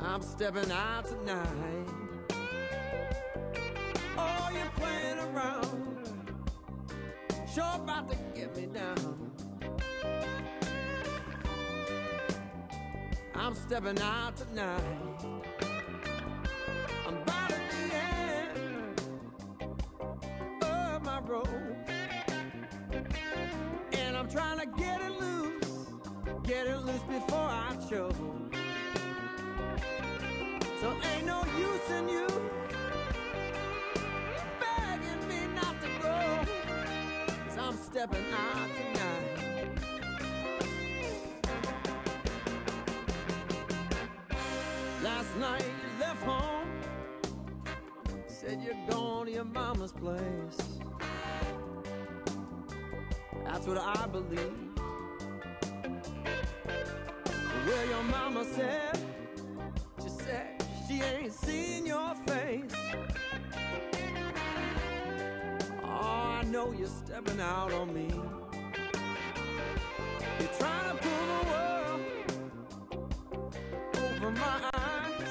I'm stepping out tonight. Oh, you're playing around. Sure about to get me down. I'm stepping out tonight. I'm about at the end of my road. And I'm trying to get it loose, get it loose before I choke. So ain't no use in you begging me not to go. Cause I'm stepping out tonight. Last night you left home, said you're going to your mama's place. That's what I believe. Well, your mama said she ain't seen your face. Oh, I know you're stepping out on me. You're trying to pull the world over my eyes.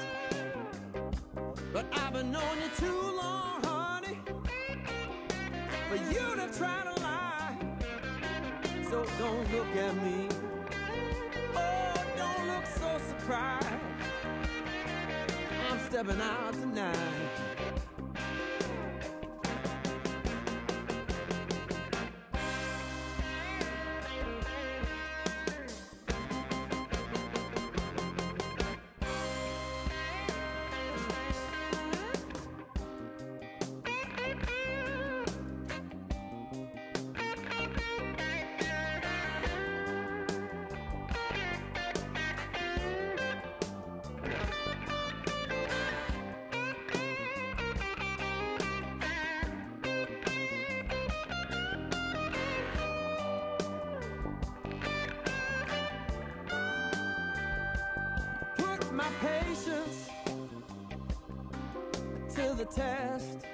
But I've been knowing you too long, honey, for you to try to lie. So don't look at me. Oh, don't look so surprised. Stepping out tonight. My patience to the test.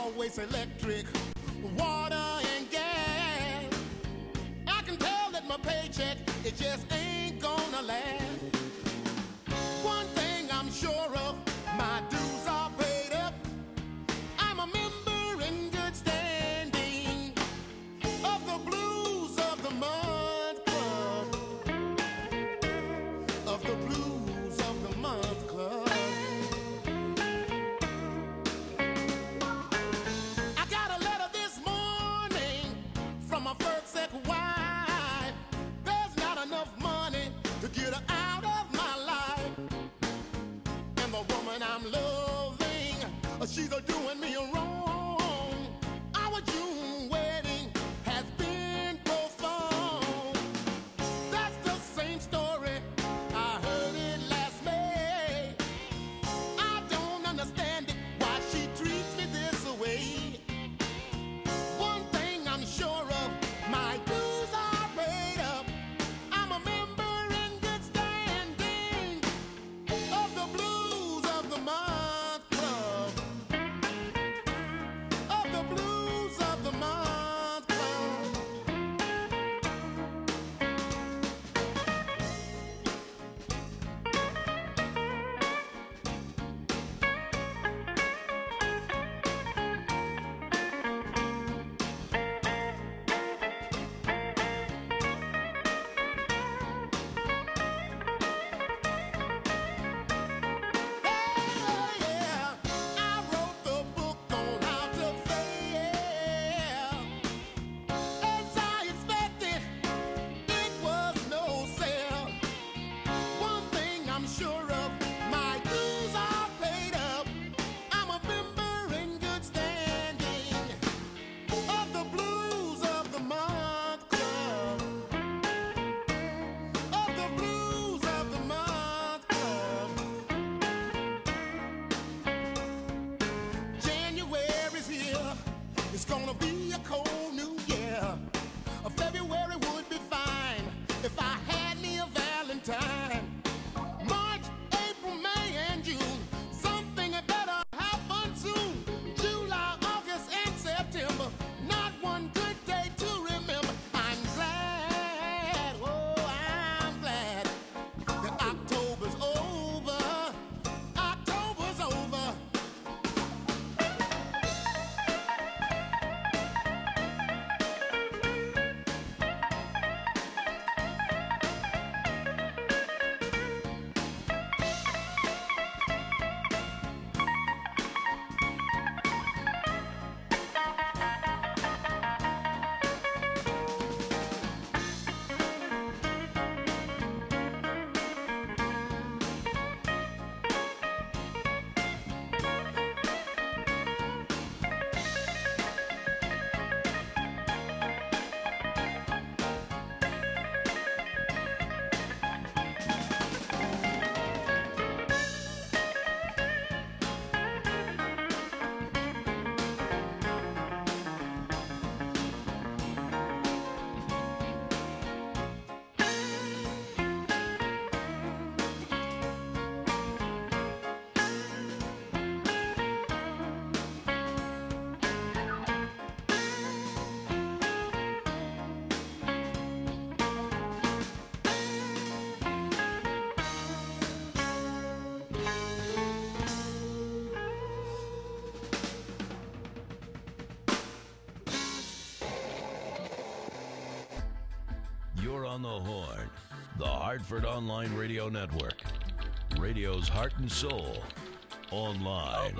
Always electric, water, and gas. I can tell that my paycheck, it just ain't gonna last. The Hartford Online Radio Network. Radio's heart and soul. Online.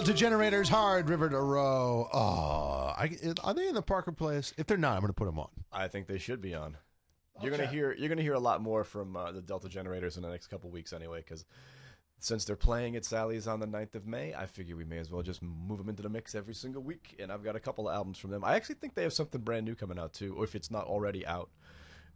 Delta Generators, Hard River to Row. Oh, I, are they in the Parker Place? If they're not, I'm going to put them on. I think they should be on. You're gonna hear you're gonna hear a lot more from uh, the Delta Generators in the next couple weeks anyway, because since they're playing at Sally's on the 9th of May, I figure we may as well just move them into the mix every single week. And I've got a couple of albums from them. I actually think they have something brand new coming out too, or if it's not already out.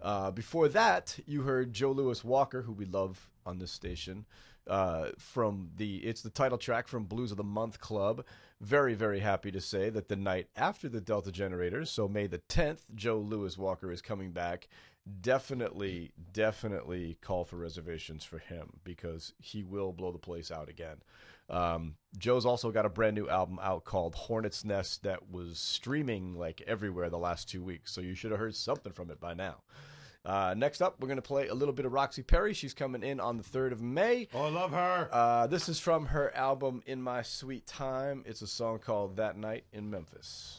Uh, before that, you heard Joe Louis Walker, who we love on this station, uh, from the it's the title track from Blues of the Month Club. Very very happy to say that the night after the Delta Generators, so May the 10th, Joe Louis Walker is coming back. Definitely, definitely call for reservations for him because he will blow the place out again. Um, Joe's also got a brand new album out called Hornet's Nest that was streaming like everywhere the last two weeks, so you should have heard something from it by now. Uh, next up, we're going to play a little bit of Roxy Perry. She's coming in on the 3rd of May. Oh, I love her. Uh, this is from her album In My Sweet Time. It's a song called That Night in Memphis.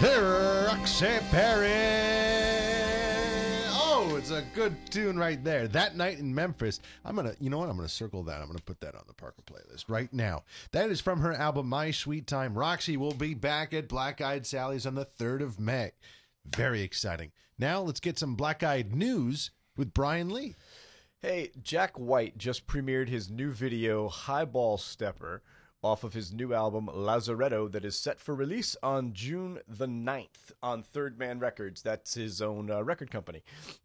Roxy Perry. Oh, it's a good tune right there. That night in Memphis. I'm gonna, you know what? I'm gonna circle that. I'm gonna put that on the Parker playlist right now. That is from her album My Sweet Time. Roxy will be back at Black Eyed Sally's on the 3rd of May. Very exciting. Now let's get some Black Eyed news with Brian Lee. Hey, Jack White just premiered his new video, Highball Stepper, off of his new album, Lazaretto, that is set for release on June the 9th on Third Man Records. That's his own uh, record company.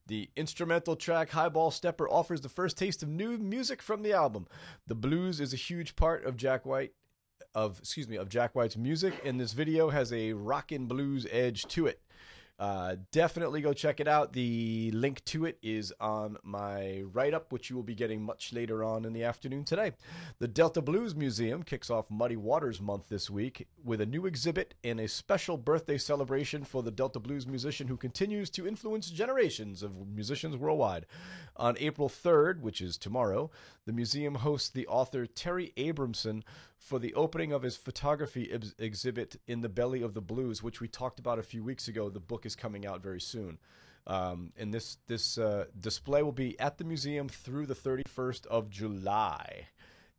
The instrumental track, Highball Stepper, offers the first taste of new music from the album. The blues is a huge part of Jack White. Of excuse me of Jack White's music, and this video has a rockin' blues edge to it. Uh, definitely go check it out. The link to it is on my write up, which you will be getting much later on in the afternoon today. The Delta Blues Museum kicks off Muddy Waters Month this week with a new exhibit and a special birthday celebration for the Delta Blues musician who continues to influence generations of musicians worldwide. On April 3rd, which is tomorrow, the museum hosts the author Terry Abrahamson for the opening of his photography ex- exhibit in the belly of the blues which we talked about a few weeks ago. The book is coming out very soon. Um, and this this uh, display will be at the museum through the 31st of july.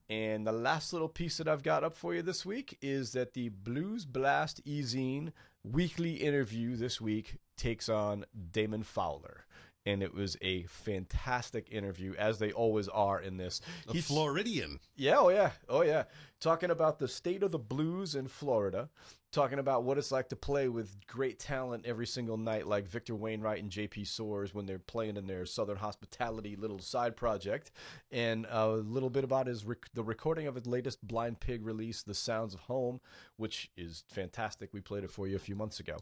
And the last little piece that I've got up for you this week is that the Blues Blast Ezine weekly interview this week takes on Damon Fowler. And it was a fantastic interview, as they always are in this. A He's- Floridian. yeah, oh yeah, oh yeah. Talking about the state of the blues in Florida, talking about what it's like to play with great talent every single night, like Victor Wainwright and J.P. Soares when they're playing in their Southern Hospitality little side project, and a little bit about his rec- the recording of his latest Blind Pig release, "The Sounds of Home," which is fantastic. We played it for you a few months ago.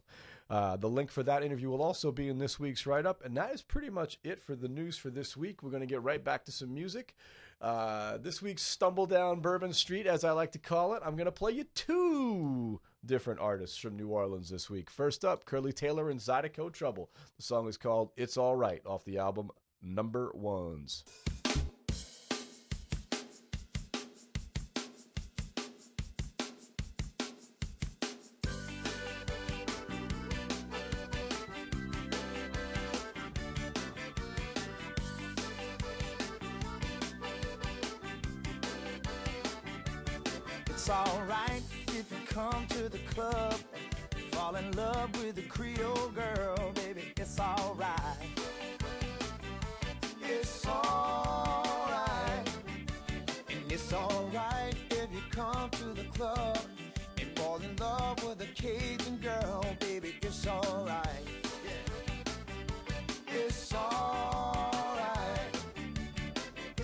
Uh, the link for that interview will also be in this week's write up, and that is pretty much it for the news for this week. We're going to get right back to some music. Uh, this week's Stumble Down Bourbon Street, as I like to call it, I'm going to play you two different artists from New Orleans this week. First up, Curly Taylor and Zydeco Trouble. The song is called It's All Right off the album Number Ones.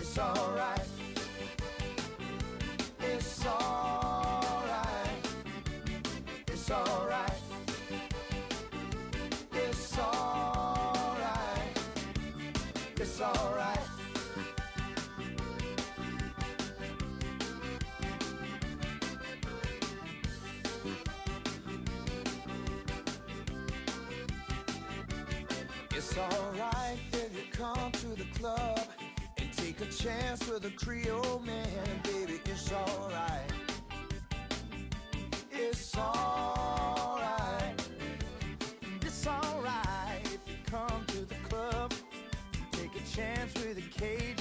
It's alright. It's alright. It's alright. It's alright. It's alright. It's alright if you come to the club take a chance with a Creole man, baby. It's alright. It's alright. It's alright if you come to the club, take a chance with a Cajun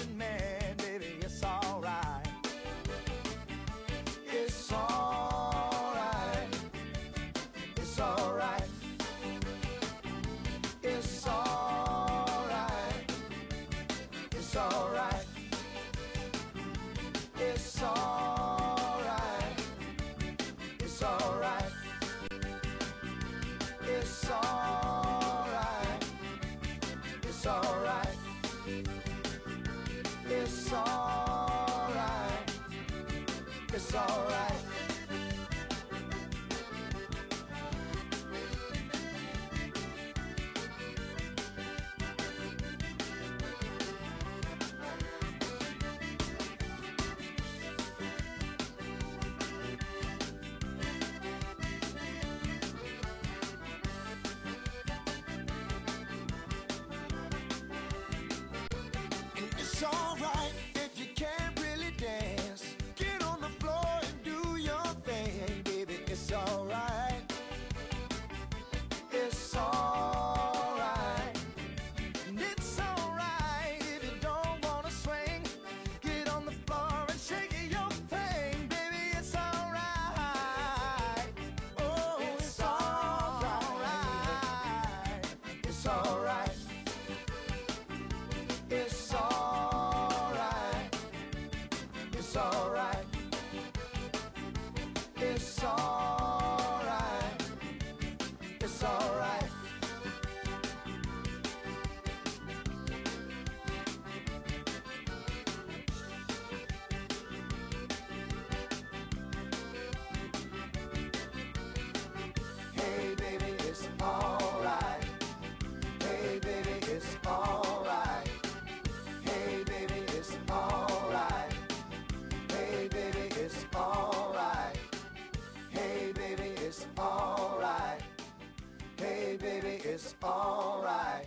alright.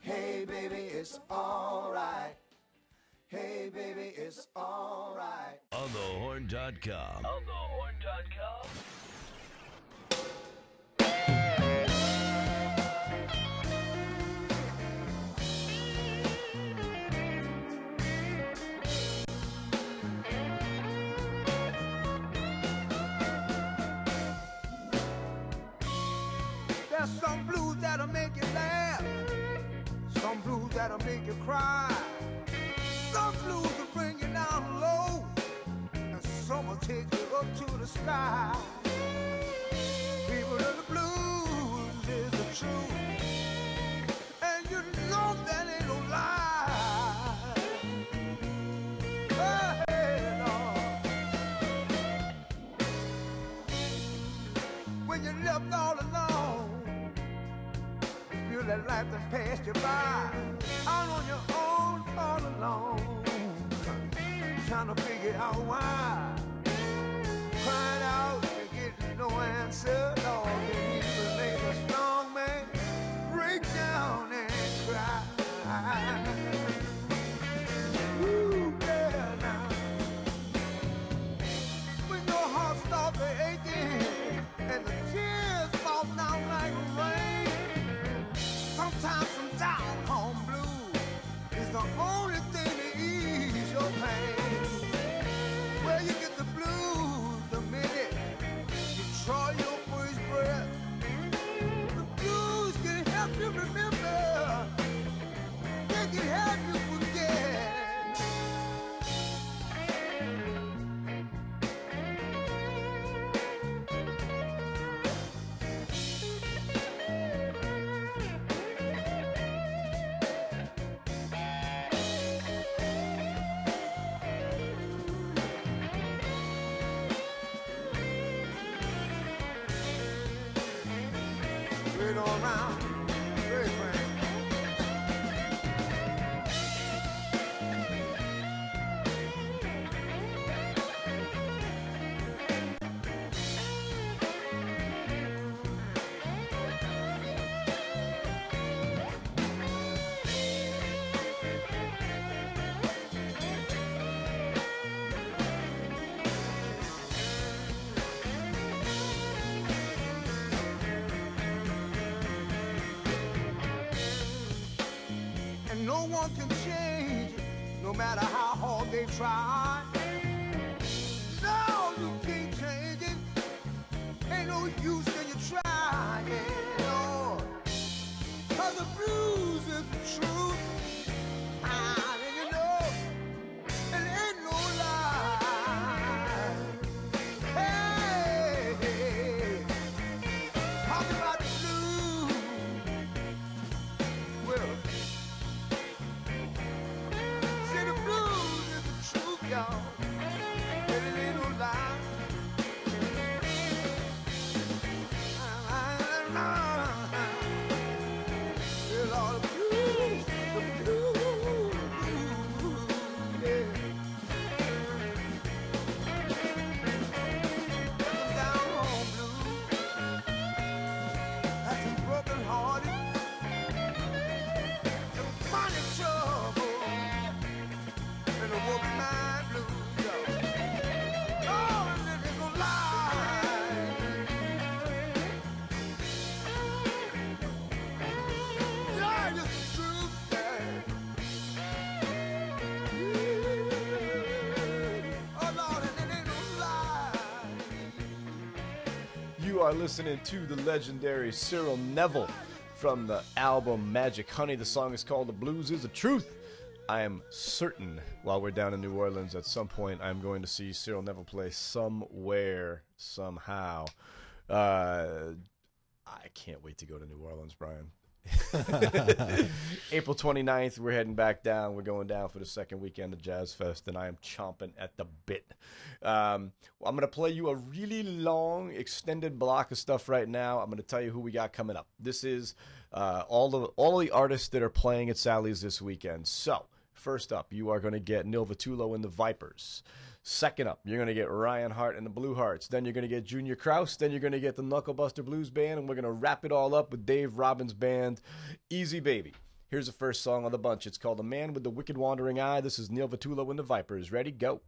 Hey, baby, it's alright. Hey, baby, it's alright. OnTheHorn.com. On TheHorn.com. There's some blues that'll make you cry. Some blues will bring you down low, and some will take you up to the sky. People of the blues is the truth, and you know that ain't no lie. Hey, Lord. when you're left all alone. Feel that life done passed you by. Trying to Straight no one can change no matter how hard they try. Are listening to the legendary Cyril Neville from the album Magic Honey. The song is called The Blues is the Truth. I am certain while we're down in New Orleans at some point I'm going to see Cyril Neville play somewhere, somehow. Uh, I can't wait to go to New Orleans, Brian. April 29th, we're heading back down. We're going down for the second weekend of Jazz Fest, and I am chomping at the bit. Um, I'm going to play you a really long, extended block of stuff right now. I'm going to tell you who we got coming up. This is uh, all the all the artists that are playing at Sally's this weekend. So, First up, you are going to get Neil Vitulo and the Vipers. Second up, you're going to get Ryan Hart and the Blue Hearts. Then you're going to get Junior Kraus. Then you're going to get the Knucklebuster Blues Band. And we're going to wrap it all up with Dave Robbins' band, Easy Baby. Here's the first song on the bunch. It's called The Man with the Wicked Wandering Eye. This is Neil Vitulo and the Vipers. Ready? Go.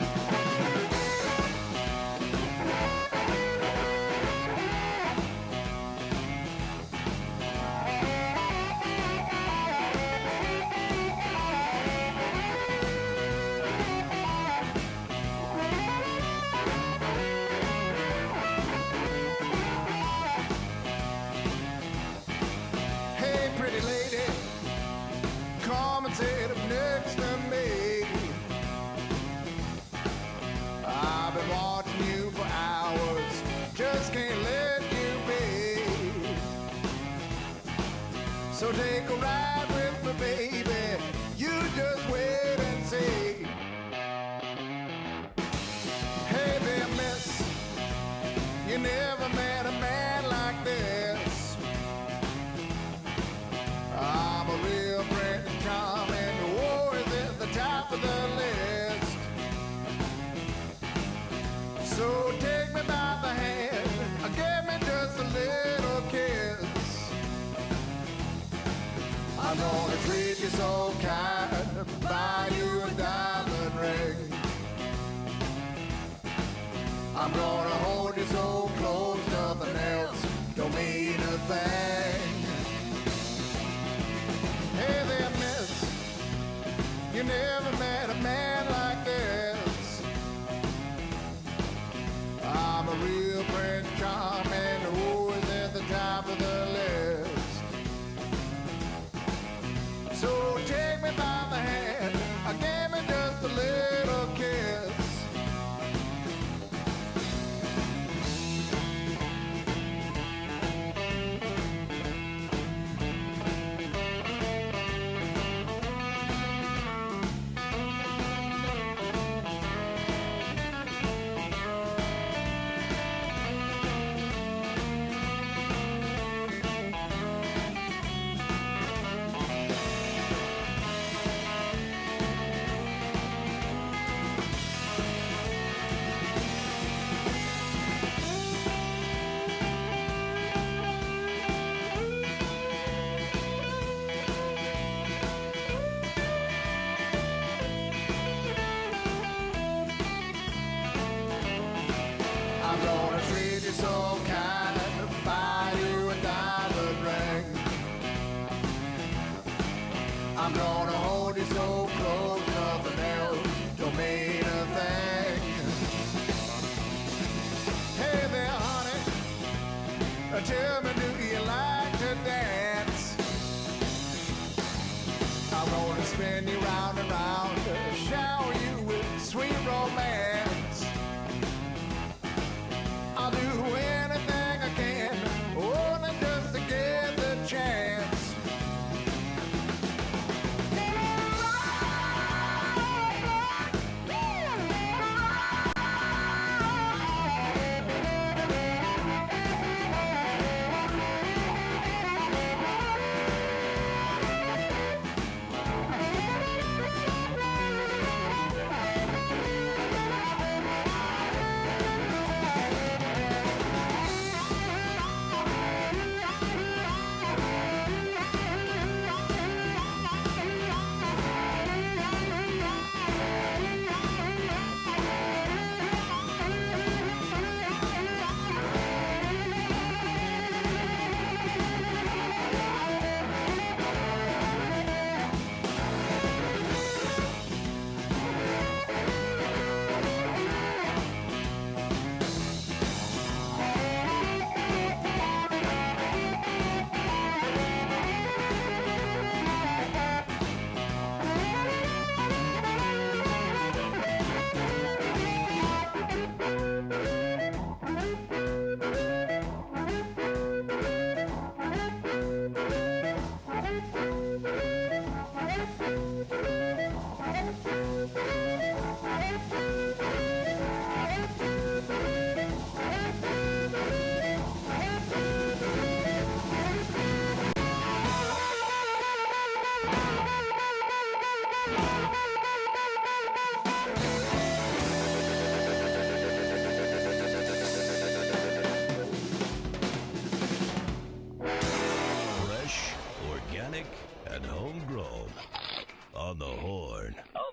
Bye. and homegrown on the horn. Oh,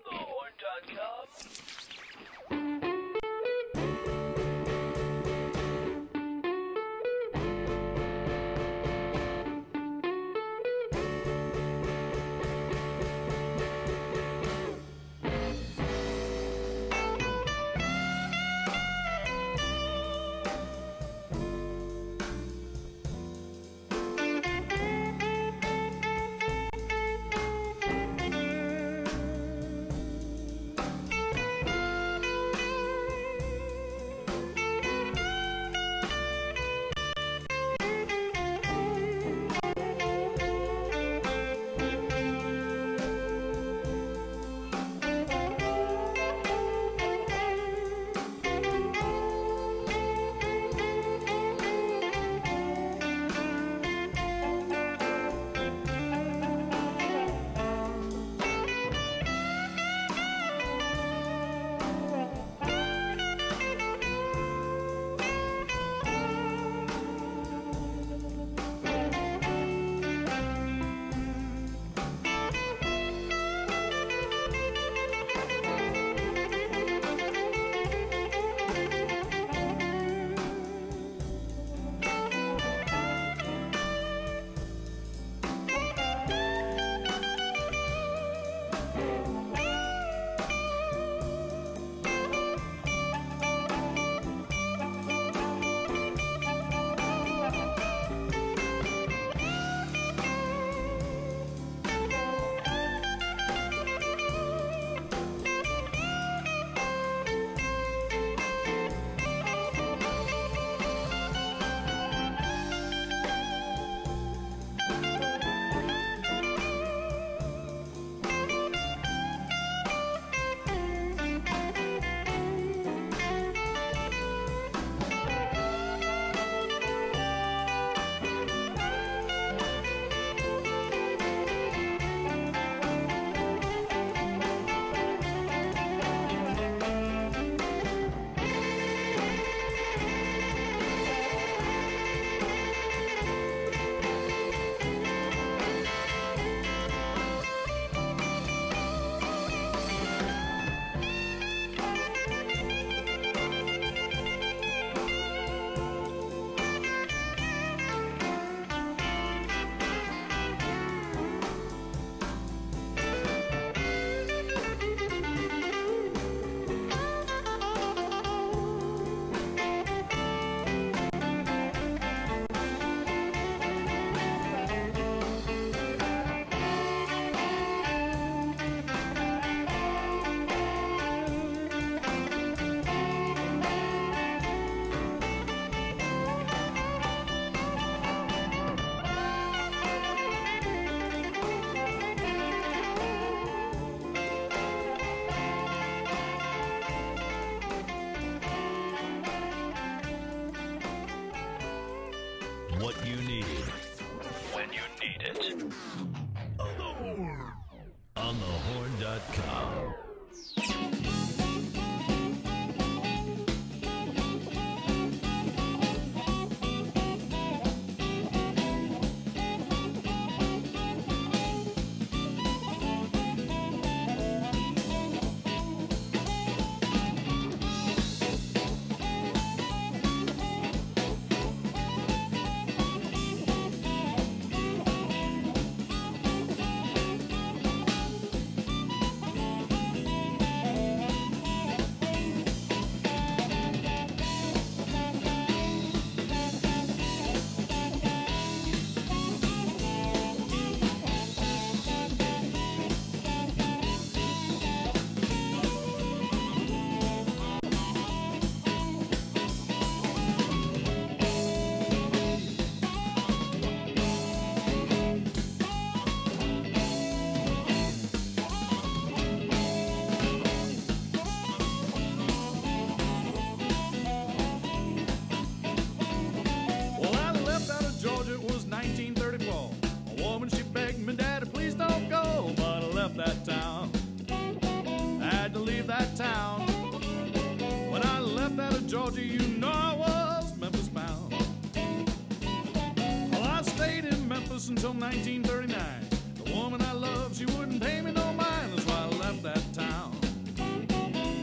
Until 1939. The woman I loved, she wouldn't pay me no mind. That's why I left that town.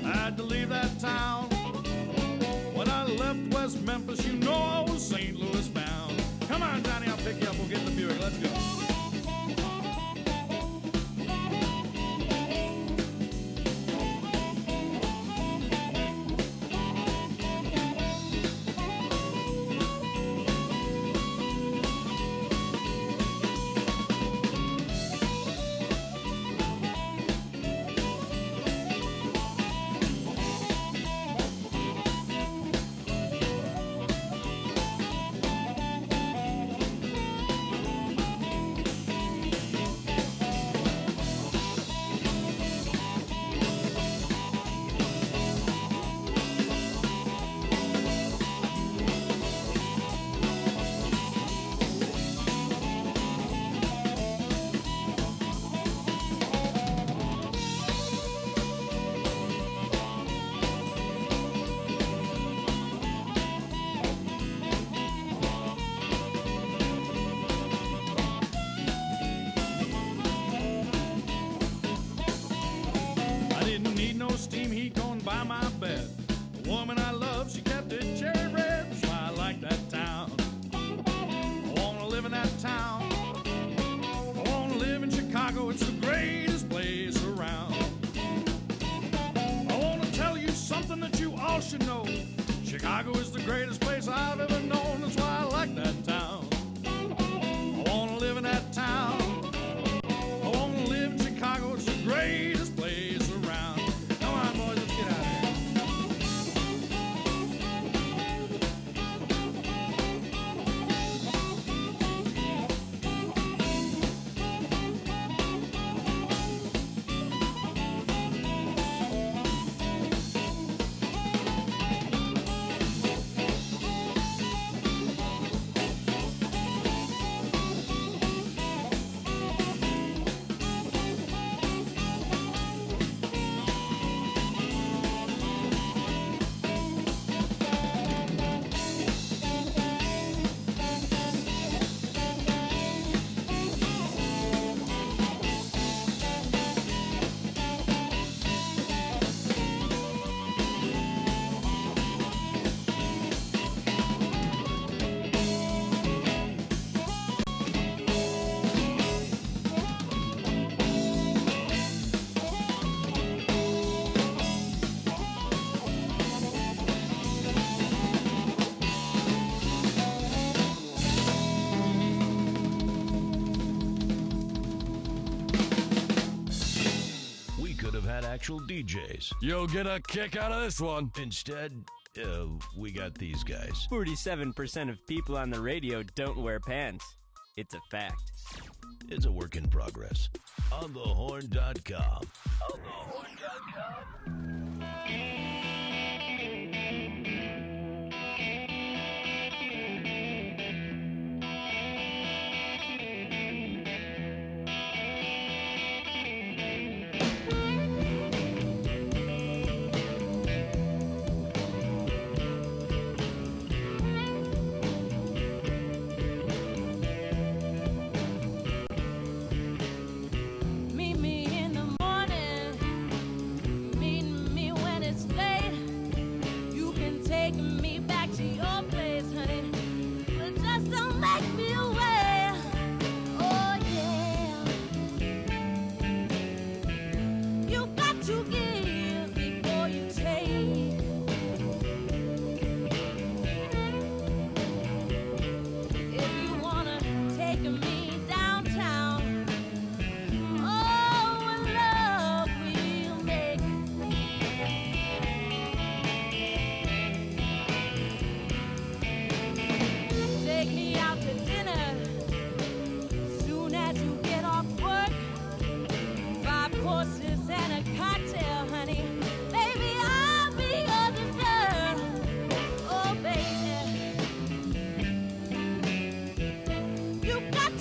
I had to leave that town. When I left West Memphis, you know I was St. Louis bound. Come on, Johnny, I'll pick you up. We'll get in the Buick. Let's go. Actual DJs. You'll get a kick out of this one. Instead, uh, we got these guys. 47% of people on the radio don't wear pants. It's a fact. It's a work in progress. On thehorn.com. On thehorn.com.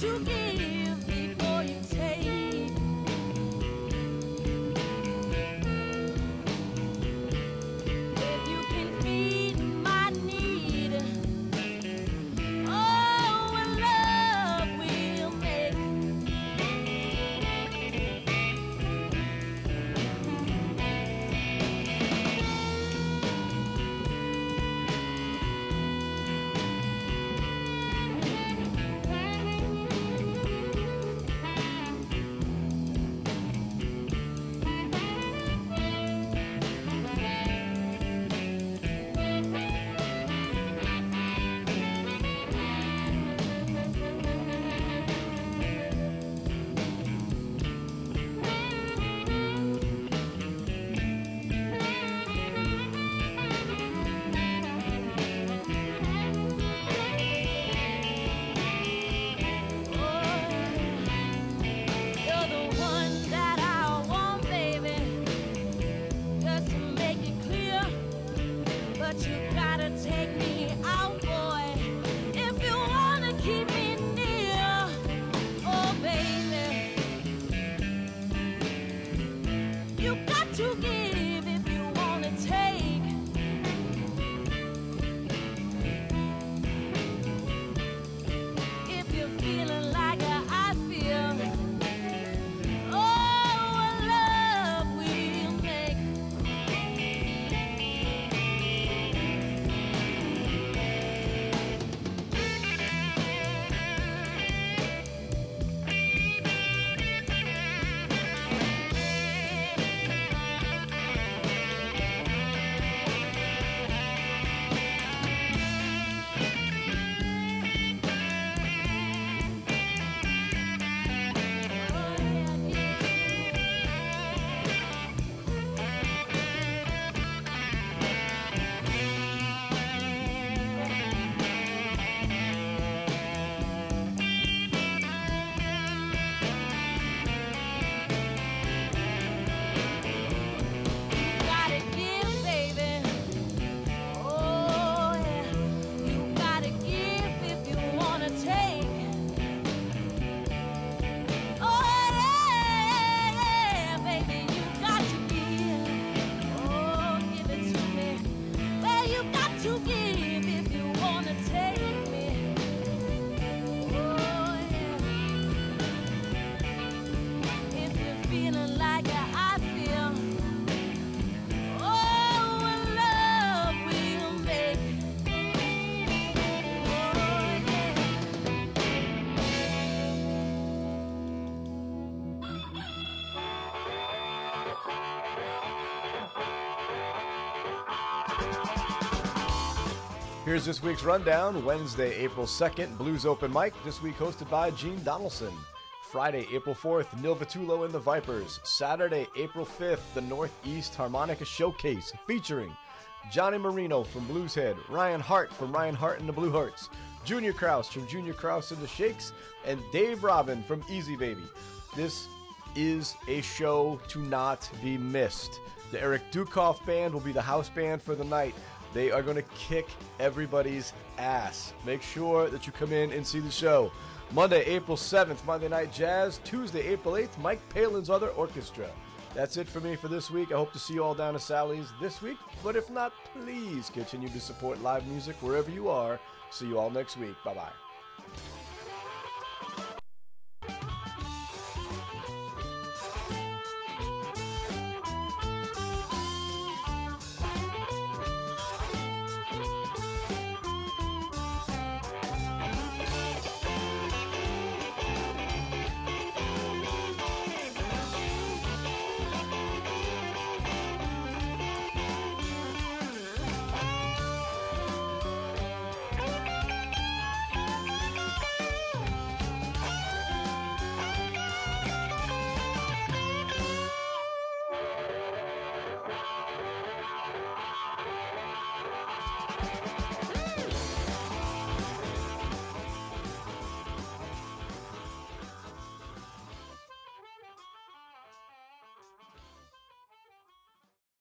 together. Here's this week's rundown. Wednesday, April 2nd, Blues Open Mic. This week hosted by Gene Donaldson. Friday, April 4th, Neil Vitullo and the Vipers. Saturday, April 5th, the Northeast Harmonica Showcase featuring Johnny Marino from Blueshead, Ryan Hart from Ryan Hart and the Blue Hearts, Junior Kraus from Junior Kraus and the Shakes, and Dave Robin from Easy Baby. This is a show to not be missed. The Eric Dukoff Band will be the house band for the night. They are going to kick everybody's ass. Make sure that you come in and see the show. Monday, April 7th, Monday Night Jazz. Tuesday, April 8th, Mike Palin's Other Orchestra. That's it for me for this week. I hope to see you all down at Sally's this week. But if not, please continue to support live music wherever you are. See you all next week. Bye bye.